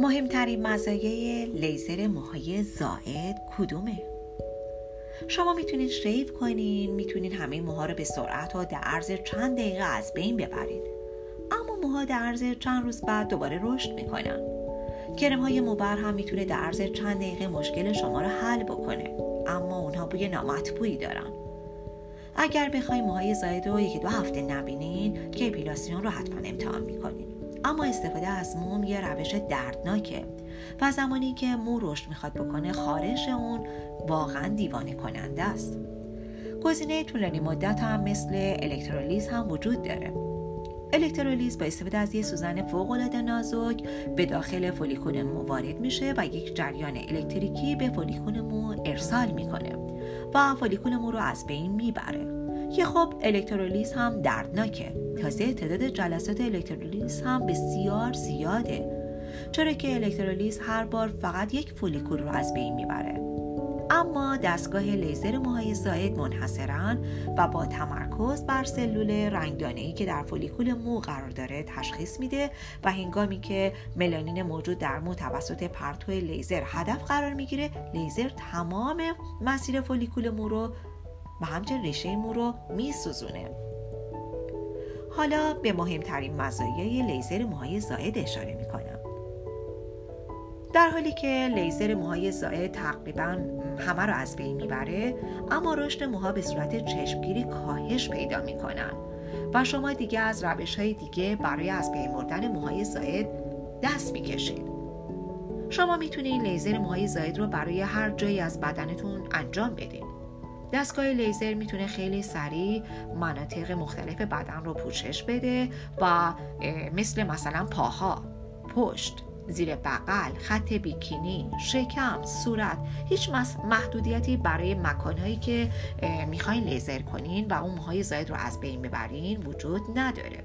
مهمترین مزایای لیزر موهای زائد کدومه؟ شما می‌تونید شیف کنین می‌تونید همه موها رو به سرعت و در عرض چند دقیقه از بین ببرید اما موها در عرض چند روز بعد دوباره رشد می‌کنن. کرم های موبر هم می‌تونه در عرض چند دقیقه مشکل شما رو حل بکنه. اما اونها بوی نامطبوعی دارن. اگر بخواید موهای زاید رو یکی دو هفته نبینین که اپیلاسیون رو حتما امتحان می‌کنین. اما استفاده از موم یه روش دردناکه و زمانی که مو رشد می‌خواد بکنه خارش اون واقعا دیوانه کننده است. گزینه طولانی مدت هم مثل الکترولیز هم وجود داره. الکترولیز با استفاده از یه سوزن فوق العاده نازک به داخل فولیکول مو وارد میشه و یک جریان الکتریکی به فولیکول مو ارسال می‌کنه و فولیکول مو رو از بین می‌بره. که خب الکترولیز هم دردناکه. تازه تعداد جلسات الکترولیز هم بسیار زیاده. چرا که الکترولیز هر بار فقط یک فولیکول رو از بین می‌بره. اما دستگاه لیزر موهای زائد منحصرا و با تمرکز بر سلول رنگدانه که در فولیکول مو قرار داره تشخیص میده و هنگامی که ملانین موجود در مو توسط پرتو لیزر هدف قرار می‌گیره لیزر تمام مسیر فولیکول مو رو و همچنین ریشه مو رو میسوزونه. حالا به مهمترین مزایای لیزر موهای زائد اشاره می‌کنم. در حالی که لیزر موهای زائد تقریبا همه رو از بین می‌بره اما رشد موها به صورت چشمگیری کاهش پیدا می‌کنن و شما دیگه از روش های دیگه برای از بین بردن موهای زائد دست می‌کشید. شما می‌تونید لیزر موهای زائد رو برای هر جایی از بدنتون انجام بدین. دستگاه لیزر می‌تونه خیلی سریع مناطق مختلف بدن رو پوشش بده و مثل مثلا پاها پشت زیر بغل خط بیکینی شکم صورت. هیچ محدودیتی برای مکانهایی که می‌خواین لیزر کنین و اون موهای زاید رو از بین ببرین وجود نداره.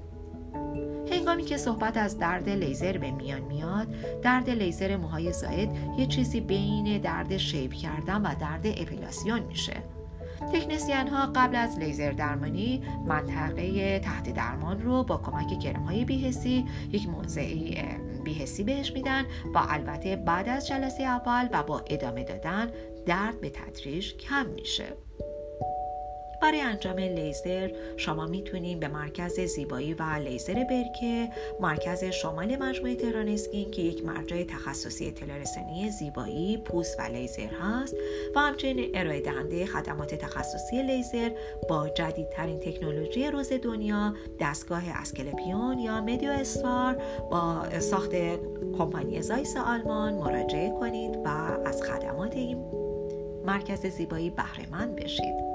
هنگامی که صحبت از درد لیزر به میان میاد درد لیزر موهای زاید یه چیزی بین درد شیب کردن و درد اپیلاسیون میشه. تکنسیان ها قبل از لیزر درمانی منطقه تحت درمان رو با کمک کرم های بیهسی یک موضعی بیهسی بهش میدن و البته بعد از جلسه اول و با ادامه دادن درد به تدریج کم میشه. برای انجام لیزر. شما می‌تونید به مرکز زیبایی و لیزر برکه مرکز شمال مجموعه تهران Skin که یک مرجع تخصصی اطلاع زیبایی پوست و لیزر هست و همچنین ارائه دهنده خدمات تخصصی لیزر با جدیدترین تکنولوژی روز دنیا دستگاه Asclepion یا MeDioStar با ساخت کمپانی Zeiss آلمان مراجعه کنید و از خدمات این مرکز زیبایی بهره مند بشید.